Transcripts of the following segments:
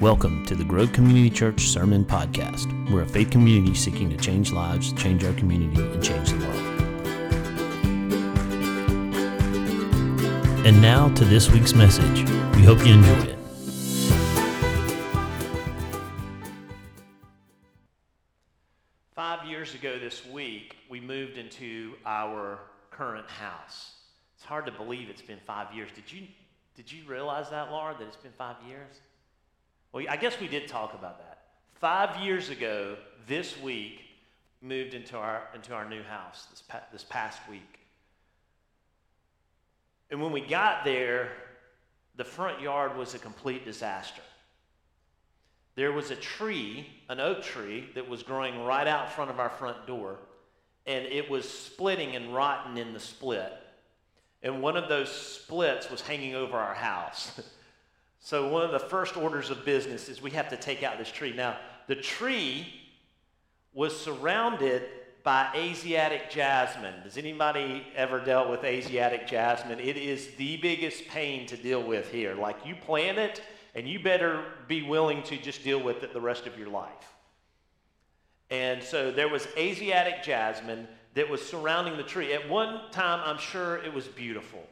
Welcome to the Grove Community Church Sermon Podcast. We're a faith community seeking to change lives, change our community, and change the world. And now to this week's message. We hope you enjoy it. Five years ago this week, we moved into our current house. It's hard to believe it's been five years. Did you, did you realize that, Laura, that it's been five years? Well, I guess we did talk about that. Five years ago, this week, moved into our, into our new house this, pa- this past week. And when we got there, the front yard was a complete disaster. There was a tree, an oak tree, that was growing right out front of our front door, and it was splitting and rotten in the split. And one of those splits was hanging over our house. so, one of the first orders of business is we have to take out this tree. Now, the tree was surrounded by Asiatic jasmine. Does anybody ever dealt with Asiatic jasmine? It is the biggest pain to deal with here. Like, you plant it, and you better be willing to just deal with it the rest of your life. And so there was Asiatic jasmine that was surrounding the tree. At one time, I'm sure it was beautiful.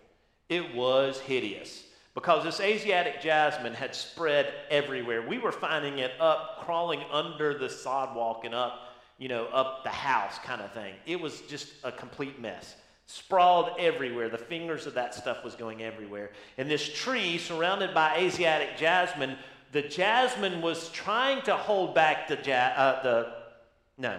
It was hideous because this Asiatic jasmine had spread everywhere. We were finding it up, crawling under the sidewalk and up, you know, up the house kind of thing. It was just a complete mess. Sprawled everywhere. The fingers of that stuff was going everywhere. And this tree, surrounded by Asiatic jasmine, the jasmine was trying to hold back the, ja- uh, the no,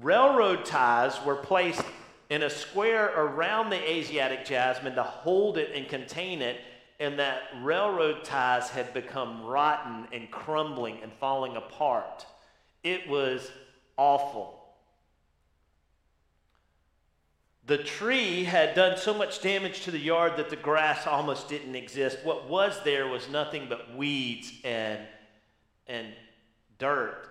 Railroad ties were placed in a square around the Asiatic jasmine to hold it and contain it, and that railroad ties had become rotten and crumbling and falling apart. It was awful. The tree had done so much damage to the yard that the grass almost didn't exist. What was there was nothing but weeds and, and dirt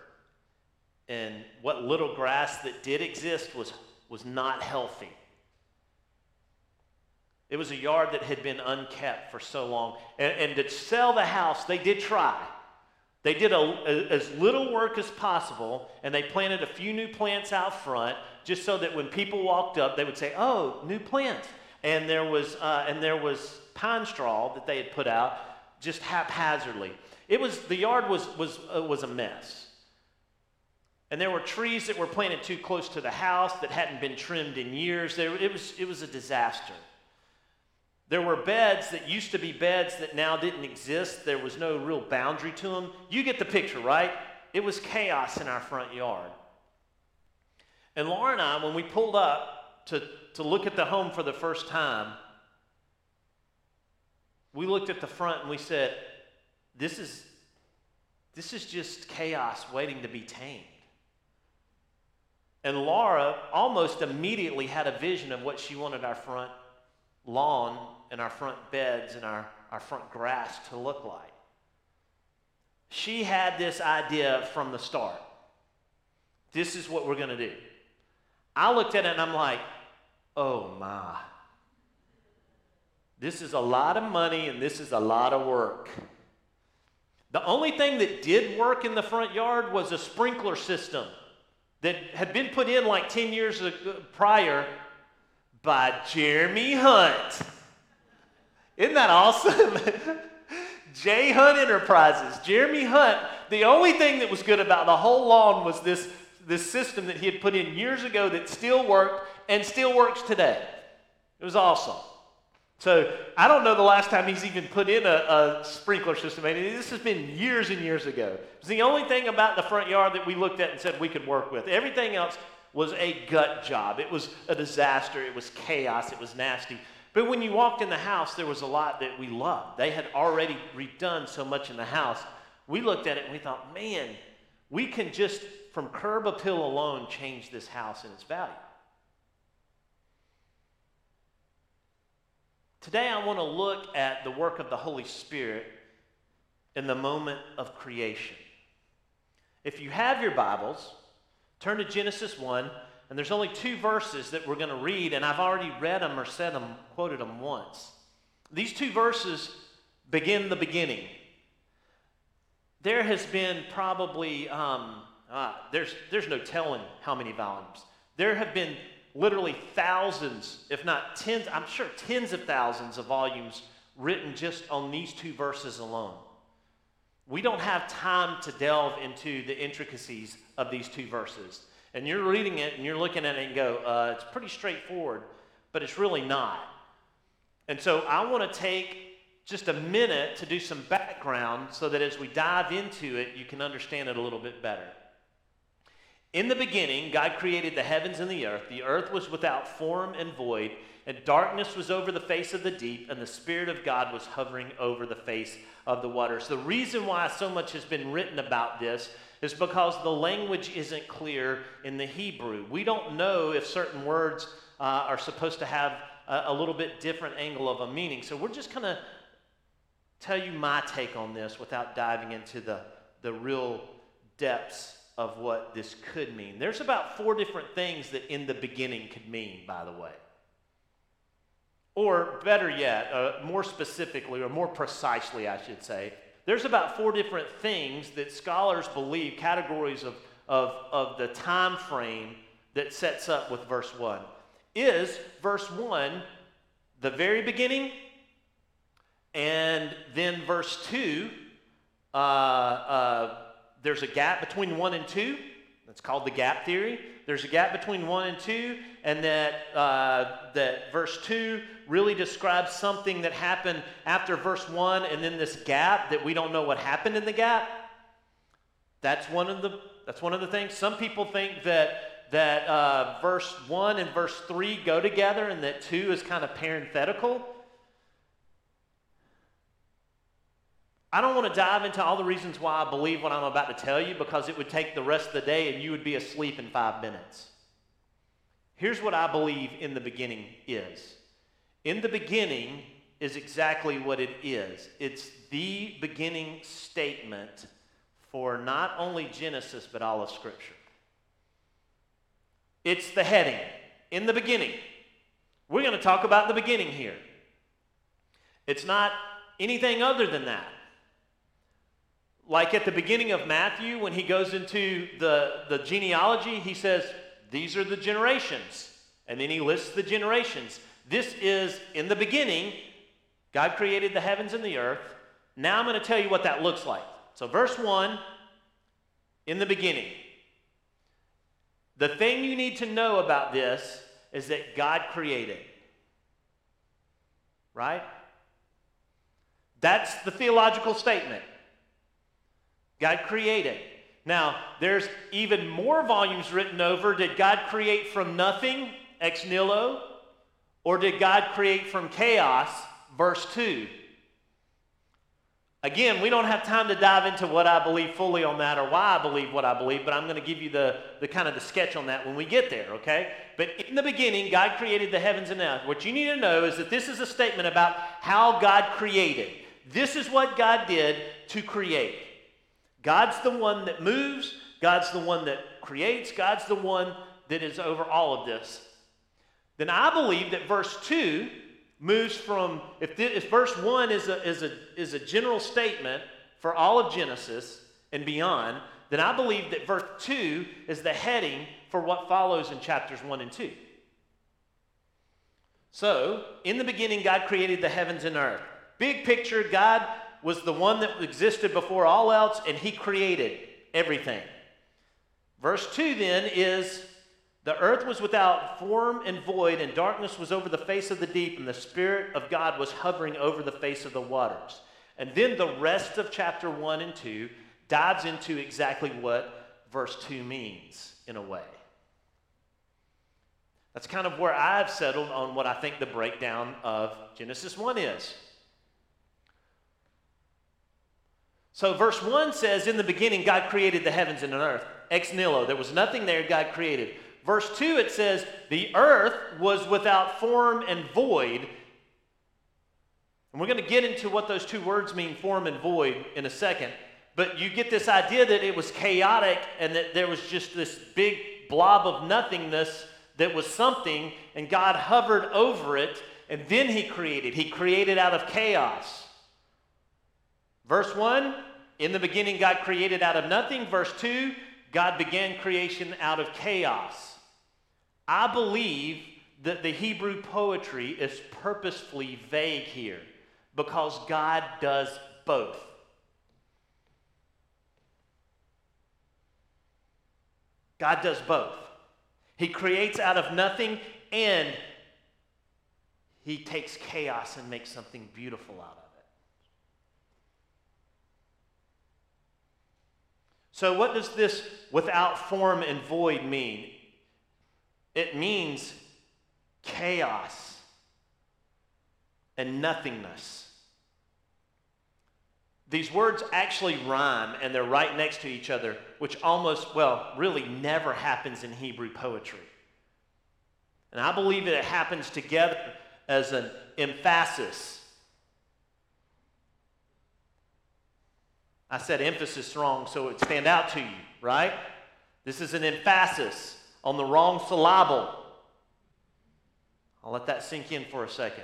and what little grass that did exist was, was not healthy. It was a yard that had been unkept for so long. And, and to sell the house, they did try. They did a, a, as little work as possible, and they planted a few new plants out front, just so that when people walked up, they would say, "Oh, new plants." And there was uh, and there was pine straw that they had put out just haphazardly. It was the yard was was uh, was a mess. And there were trees that were planted too close to the house that hadn't been trimmed in years. There, it, was, it was a disaster. There were beds that used to be beds that now didn't exist. There was no real boundary to them. You get the picture, right? It was chaos in our front yard. And Laura and I, when we pulled up to, to look at the home for the first time, we looked at the front and we said, This is, this is just chaos waiting to be tamed. And Laura almost immediately had a vision of what she wanted our front lawn and our front beds and our, our front grass to look like. She had this idea from the start. This is what we're going to do. I looked at it and I'm like, oh my. This is a lot of money and this is a lot of work. The only thing that did work in the front yard was a sprinkler system that had been put in like 10 years uh, prior by Jeremy Hunt. Isn't that awesome? J Hunt Enterprises. Jeremy Hunt, the only thing that was good about the whole lawn was this, this system that he had put in years ago that still worked and still works today. It was awesome. So I don't know the last time he's even put in a, a sprinkler system. I mean, this has been years and years ago. It's the only thing about the front yard that we looked at and said we could work with. Everything else was a gut job. It was a disaster. It was chaos. It was nasty. But when you walked in the house, there was a lot that we loved. They had already redone so much in the house. We looked at it and we thought, man, we can just, from curb appeal alone, change this house and its value. Today, I want to look at the work of the Holy Spirit in the moment of creation. If you have your Bibles, turn to Genesis 1, and there's only two verses that we're going to read, and I've already read them or said them, quoted them once. These two verses begin the beginning. there has been probably, um, uh, there's, there's no telling how many volumes. There have been literally thousands, if not tens, I'm sure tens of thousands of volumes written just on these two verses alone. We don't have time to delve into the intricacies of these two verses. And you're reading it and you're looking at it and go, uh, it's pretty straightforward, but it's really not. And so I want to take just a minute to do some background so that as we dive into it, you can understand it a little bit better. In the beginning, God created the heavens and the earth. The earth was without form and void, and darkness was over the face of the deep, and the Spirit of God was hovering over the face of the waters. The reason why so much has been written about this is because the language isn't clear in the Hebrew. We don't know if certain words uh, are supposed to have a, a little bit different angle of a meaning. So we're just going to tell you my take on this without diving into the, the real depths of what this could mean. There's about four different things that in the beginning could mean, by the way. Or better yet, uh, more specifically, or more precisely, I should say, there's about four different things that scholars believe, categories of, of, of the time frame that sets up with verse 1. Is verse 1 the very beginning? And then verse 2, uh, uh, there's a gap between 1 and 2. That's called the gap theory. There's a gap between 1 and 2, and that, uh, that verse 2 really describes something that happened after verse 1 and then this gap that we don't know what happened in the gap. That's one of the, that's one of the things. Some people think that, that uh, verse 1 and verse 3 go together and that 2 is kind of parenthetical. I don't want to dive into all the reasons why I believe what I'm about to tell you because it would take the rest of the day and you would be asleep in five minutes. Here's what I believe in the beginning is in the beginning is exactly what it is it's the beginning statement for not only Genesis, but all of Scripture. It's the heading in the beginning. We're going to talk about the beginning here. It's not anything other than that. Like at the beginning of Matthew, when he goes into the, the genealogy, he says, These are the generations. And then he lists the generations. This is in the beginning, God created the heavens and the earth. Now I'm going to tell you what that looks like. So, verse 1 in the beginning. The thing you need to know about this is that God created. Right? That's the theological statement. God created. Now, there's even more volumes written over. Did God create from nothing, ex nihilo? Or did God create from chaos? Verse 2. Again, we don't have time to dive into what I believe fully on that or why I believe what I believe, but I'm going to give you the, the kind of the sketch on that when we get there, okay? But in the beginning, God created the heavens and earth. What you need to know is that this is a statement about how God created. This is what God did to create. God's the one that moves, God's the one that creates, God's the one that is over all of this then I believe that verse 2 moves from, if, if verse 1 is a, is, a, is a general statement for all of Genesis and beyond, then I believe that verse 2 is the heading for what follows in chapters 1 and 2. So, in the beginning, God created the heavens and earth. Big picture, God was the one that existed before all else, and He created everything. Verse 2 then is the earth was without form and void, and darkness was over the face of the deep, and the Spirit of God was hovering over the face of the waters. And then the rest of chapter 1 and 2 dives into exactly what verse 2 means, in a way. That's kind of where I've settled on what I think the breakdown of Genesis 1 is. So, verse 1 says, In the beginning, God created the heavens and the earth. Ex nihilo. There was nothing there, God created. Verse 2, it says, The earth was without form and void. And we're going to get into what those two words mean, form and void, in a second. But you get this idea that it was chaotic and that there was just this big blob of nothingness that was something, and God hovered over it, and then He created. He created out of chaos. Verse 1 In the beginning, God created out of nothing. Verse 2, God began creation out of chaos. I believe that the Hebrew poetry is purposefully vague here because God does both. God does both. He creates out of nothing and he takes chaos and makes something beautiful out of it. So, what does this without form and void mean? It means chaos and nothingness. These words actually rhyme and they're right next to each other, which almost, well, really never happens in Hebrew poetry. And I believe that it happens together as an emphasis. I said emphasis wrong so it stand out to you, right? This is an emphasis on the wrong syllable. I'll let that sink in for a second.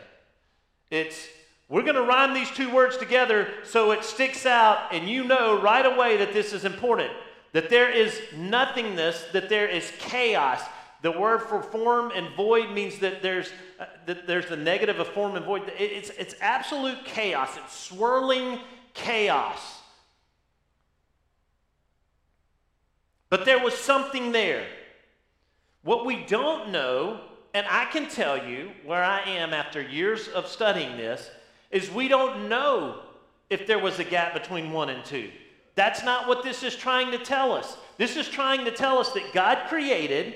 It's we're going to rhyme these two words together so it sticks out and you know right away that this is important. That there is nothingness, that there is chaos. The word for form and void means that there's uh, that there's the negative of form and void. It's it's absolute chaos. It's swirling chaos. But there was something there. What we don't know, and I can tell you where I am after years of studying this, is we don't know if there was a gap between one and two. That's not what this is trying to tell us. This is trying to tell us that God created,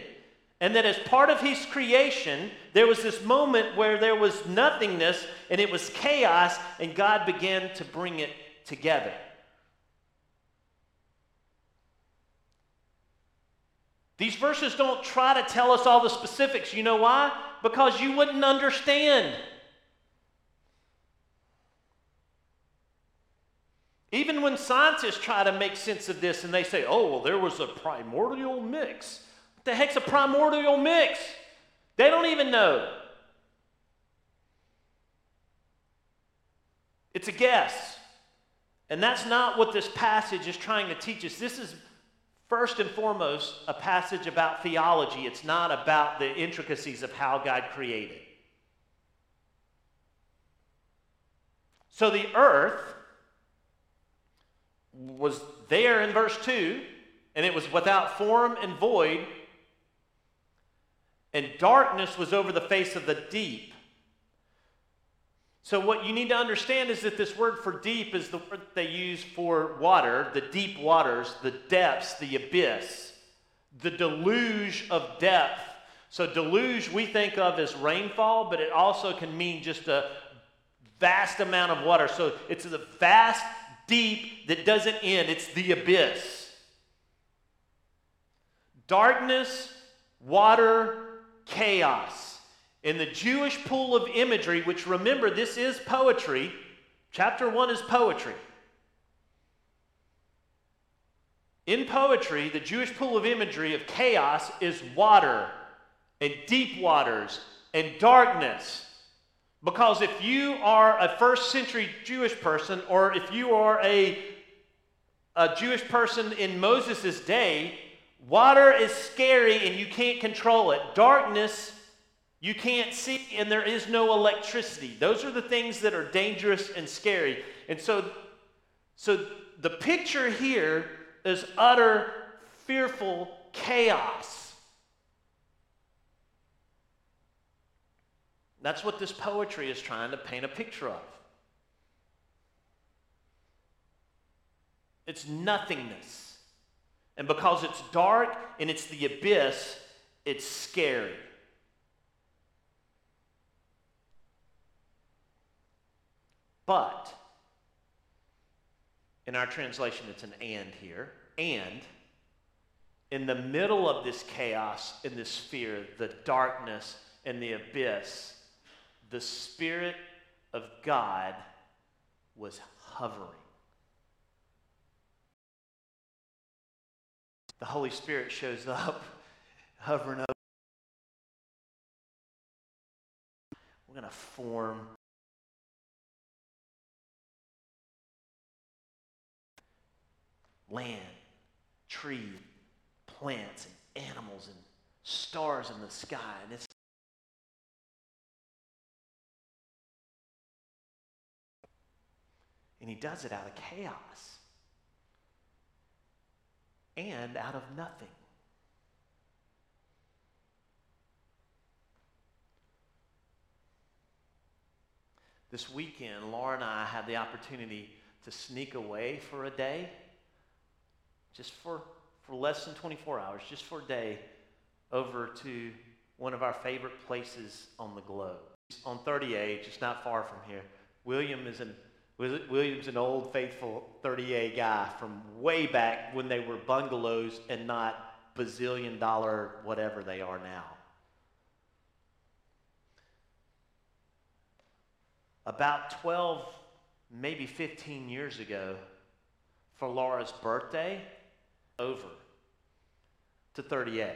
and that as part of His creation, there was this moment where there was nothingness and it was chaos, and God began to bring it together. These verses don't try to tell us all the specifics. You know why? Because you wouldn't understand. Even when scientists try to make sense of this and they say, oh, well, there was a primordial mix. What the heck's a primordial mix? They don't even know. It's a guess. And that's not what this passage is trying to teach us. This is first and foremost a passage about theology. It's not about the intricacies of how God created. So the earth was there in verse 2, and it was without form and void, and darkness was over the face of the deep. So, what you need to understand is that this word for deep is the word they use for water, the deep waters, the depths, the abyss, the deluge of depth. So, deluge we think of as rainfall, but it also can mean just a vast amount of water. So, it's the vast deep that doesn't end, it's the abyss. Darkness, water, chaos. In the Jewish pool of imagery, which remember, this is poetry, chapter 1 is poetry. In poetry, the Jewish pool of imagery of chaos is water and deep waters and darkness. Because if you are a first century Jewish person, or if you are a, a Jewish person in Moses' day, water is scary and you can't control it. Darkness, you can't see, and there is no electricity. Those are the things that are dangerous and scary. And so, so the picture here is utter, fearful chaos. That's what this poetry is trying to paint a picture of. It's nothingness. And because it's dark and it's the abyss, it's scary. But, in our translation, it's an and here. And, in the middle of this chaos, in this fear, the darkness, and the abyss, the Spirit of God was hovering. The Holy Spirit shows up, hovering over. We're going to form land, trees, plants, and animals, and stars in the sky. And it's And he does it out of chaos and out of nothing. This weekend, Laura and I had the opportunity to sneak away for a day, just for, for less than 24 hours, just for a day, over to one of our favorite places on the globe. On 30A, just not far from here. William is an, William's an old, faithful 30A guy from way back when they were bungalows and not bazillion dollar whatever they are now. About 12, maybe 15 years ago, for Laura's birthday, over to 30A.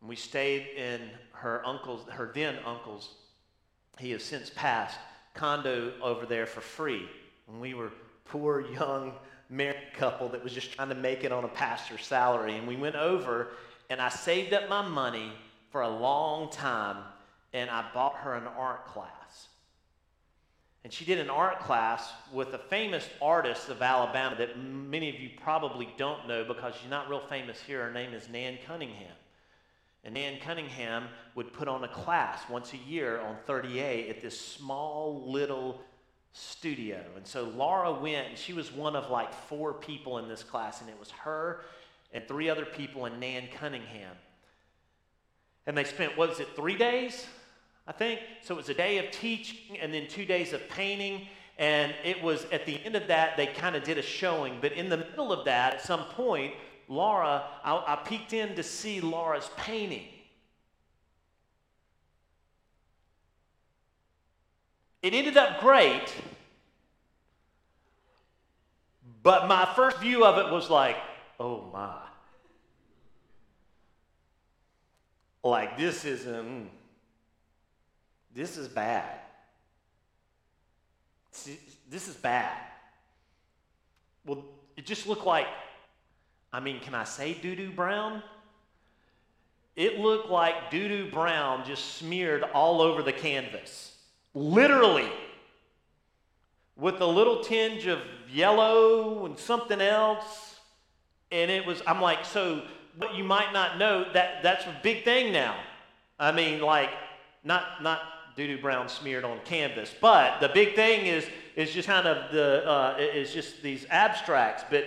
And we stayed in her uncle's, her then uncle's, he has since passed, condo over there for free. And we were poor, young, married couple that was just trying to make it on a pastor's salary. And we went over, and I saved up my money for a long time, and I bought her an art class. And she did an art class with a famous artist of Alabama that many of you probably don't know because she's not real famous here. Her name is Nan Cunningham. And Nan Cunningham would put on a class once a year on 30A at this small little studio. And so Laura went, and she was one of like four people in this class, and it was her and three other people and Nan Cunningham. And they spent, what was it, three days? I think. So it was a day of teaching and then two days of painting. And it was at the end of that, they kind of did a showing. But in the middle of that, at some point, Laura, I, I peeked in to see Laura's painting. It ended up great, but my first view of it was like, oh my. Like, this isn't. Mm. This is bad. This is bad. Well, it just looked like, I mean, can I say doo doo brown? It looked like doo doo brown just smeared all over the canvas. Literally. With a little tinge of yellow and something else. And it was, I'm like, so what you might not know, that, that's a big thing now. I mean, like, not, not doo-doo brown smeared on canvas. But the big thing is, is just kind of the, uh, is just these abstracts. But,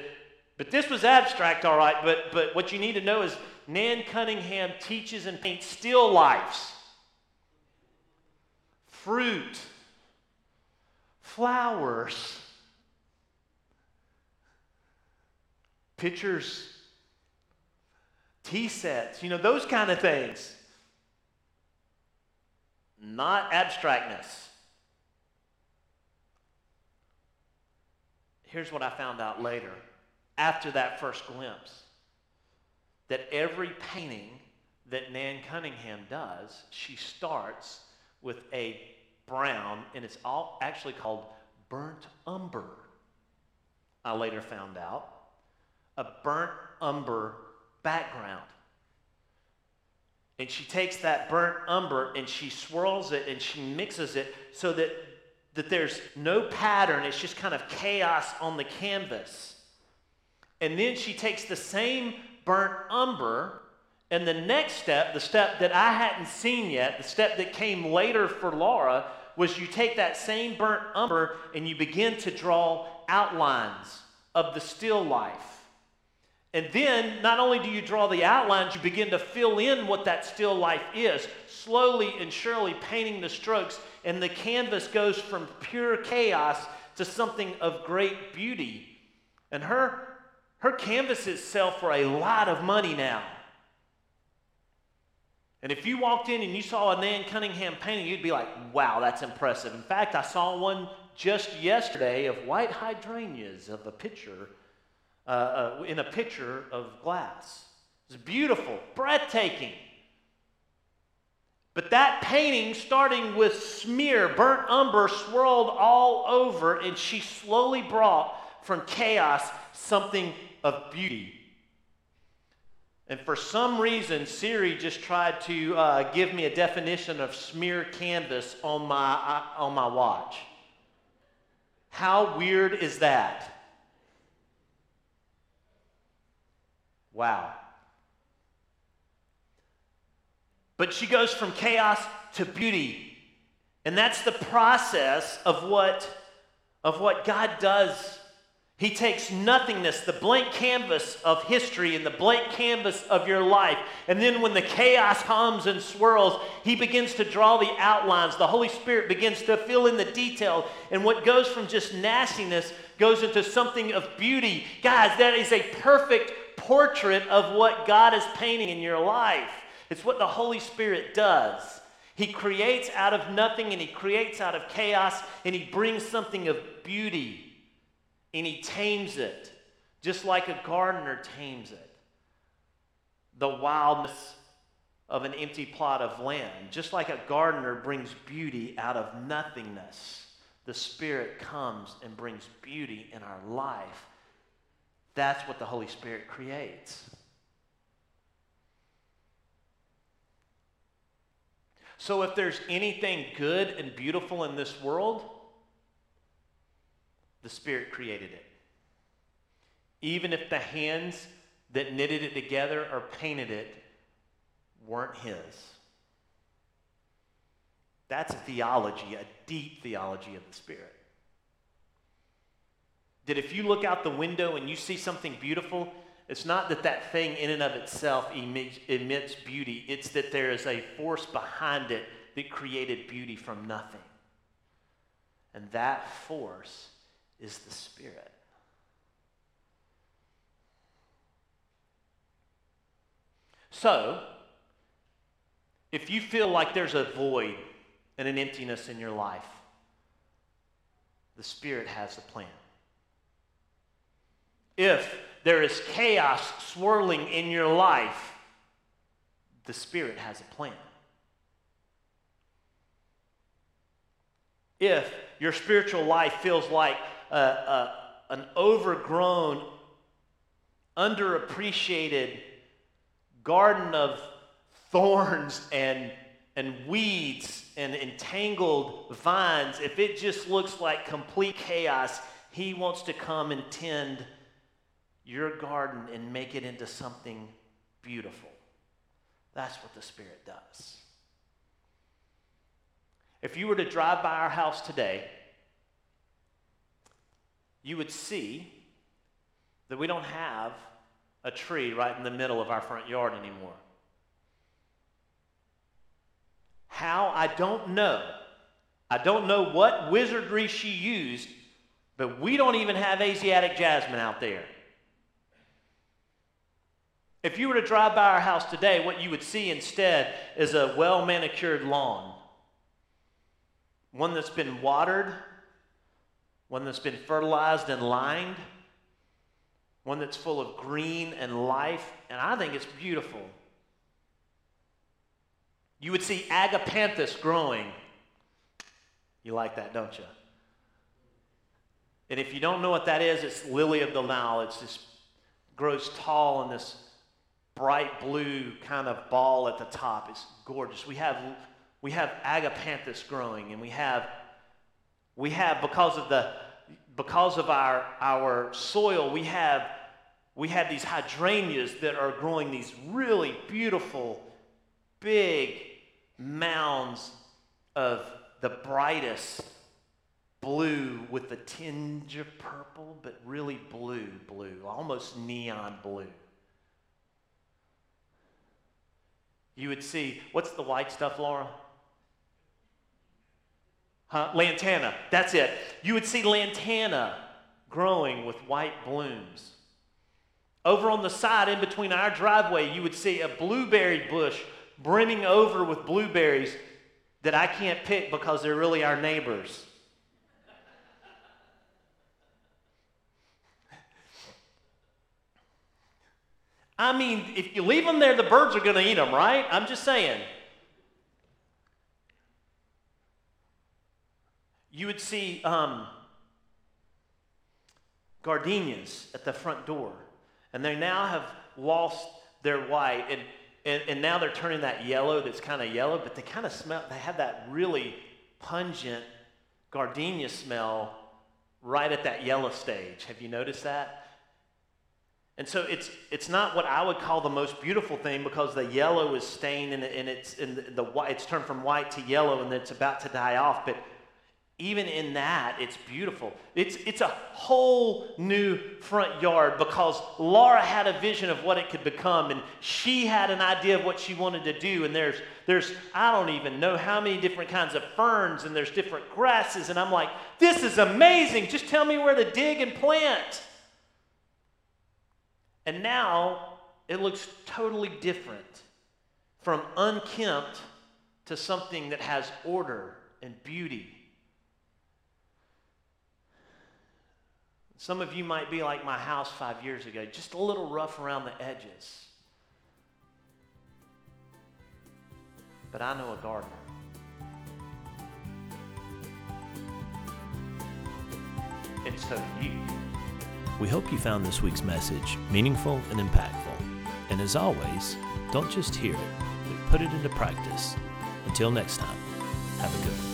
but this was abstract, all right. But, but what you need to know is Nan Cunningham teaches and paints still lifes, fruit, flowers, pictures, tea sets, you know, those kind of things not abstractness. Here's what I found out later after that first glimpse that every painting that Nan Cunningham does, she starts with a brown, and it's all actually called burnt umber. I later found out. A burnt umber background. And she takes that burnt umber and she swirls it and she mixes it so that, that there's no pattern. It's just kind of chaos on the canvas. And then she takes the same burnt umber, and the next step, the step that I hadn't seen yet, the step that came later for Laura, was you take that same burnt umber and you begin to draw outlines of the still life. And then, not only do you draw the outlines, you begin to fill in what that still life is, slowly and surely painting the strokes, and the canvas goes from pure chaos to something of great beauty. And her, her canvases sell for a lot of money now. And if you walked in and you saw a Nan Cunningham painting, you'd be like, wow, that's impressive. In fact, I saw one just yesterday of white hydrangeas of a picture uh, uh, in a pitcher of glass. It's beautiful, breathtaking. But that painting, starting with smear, burnt umber swirled all over, and she slowly brought from chaos something of beauty. And for some reason, Siri just tried to uh, give me a definition of smear canvas on my, uh, on my watch. How weird is that? Wow. But she goes from chaos to beauty. And that's the process of what, of what God does he takes nothingness, the blank canvas of history and the blank canvas of your life. And then when the chaos hums and swirls, he begins to draw the outlines. The Holy Spirit begins to fill in the detail. And what goes from just nastiness goes into something of beauty. Guys, that is a perfect portrait of what God is painting in your life. It's what the Holy Spirit does. He creates out of nothing and he creates out of chaos and he brings something of beauty and he tames it, just like a gardener tames it. The wildness of an empty plot of land, just like a gardener brings beauty out of nothingness, the Spirit comes and brings beauty in our life. That's what the Holy Spirit creates. So, if there's anything good and beautiful in this world, the Spirit created it. Even if the hands that knitted it together or painted it weren't His. That's a theology, a deep theology of the Spirit. That if you look out the window and you see something beautiful, it's not that that thing in and of itself emits, emits beauty, it's that there is a force behind it that created beauty from nothing. And that force is the Spirit. So, if you feel like there's a void and an emptiness in your life, the Spirit has a plan. If there is chaos swirling in your life, the Spirit has a plan. If your spiritual life feels like a, a, an overgrown, underappreciated garden of thorns and, and weeds and entangled vines, if it just looks like complete chaos, He wants to come and tend your garden and make it into something beautiful. That's what the Spirit does. If you were to drive by our house today, you would see that we don't have a tree right in the middle of our front yard anymore. How? I don't know. I don't know what wizardry she used, but we don't even have Asiatic jasmine out there. If you were to drive by our house today, what you would see instead is a well manicured lawn. One that's been watered one that's been fertilized and lined, one that's full of green and life, and I think it's beautiful. You would see agapanthus growing. You like that, don't you? And if you don't know what that is, it's lily of the Nile. It's just grows tall in this bright blue kind of ball at the top. It's gorgeous. We have we have agapanthus growing, and we have we have because of the because of our, our soil, we have, we have these hydrangeas that are growing these really beautiful, big mounds of the brightest blue with a tinge of purple, but really blue, blue, almost neon blue. You would see, what's the white stuff, Laura? Huh? Lantana, that's it. You would see lantana growing with white blooms. Over on the side, in between our driveway, you would see a blueberry bush brimming over with blueberries that I can't pick because they're really our neighbors. I mean, if you leave them there, the birds are going to eat them, right? I'm just saying. you would see um, gardenias at the front door. And they now have lost their white and, and, and now they're turning that yellow that's kind of yellow, but they kind of smell, they have that really pungent gardenia smell right at that yellow stage. Have you noticed that? And so it's, it's not what I would call the most beautiful thing because the yellow is stained and, and it's, and the, the, it's turned from white to yellow and it's about to die off. But even in that, it's beautiful. It's, it's a whole new front yard because Laura had a vision of what it could become, and she had an idea of what she wanted to do. And there's, there's I don't even know how many different kinds of ferns, and there's different grasses. And I'm like, this is amazing. Just tell me where to dig and plant. And now it looks totally different from unkempt to something that has order and beauty Some of you might be like my house five years ago, just a little rough around the edges. But I know a gardener. And so do you. We hope you found this week's message meaningful and impactful. And as always, don't just hear it, but put it into practice. Until next time, have a good one.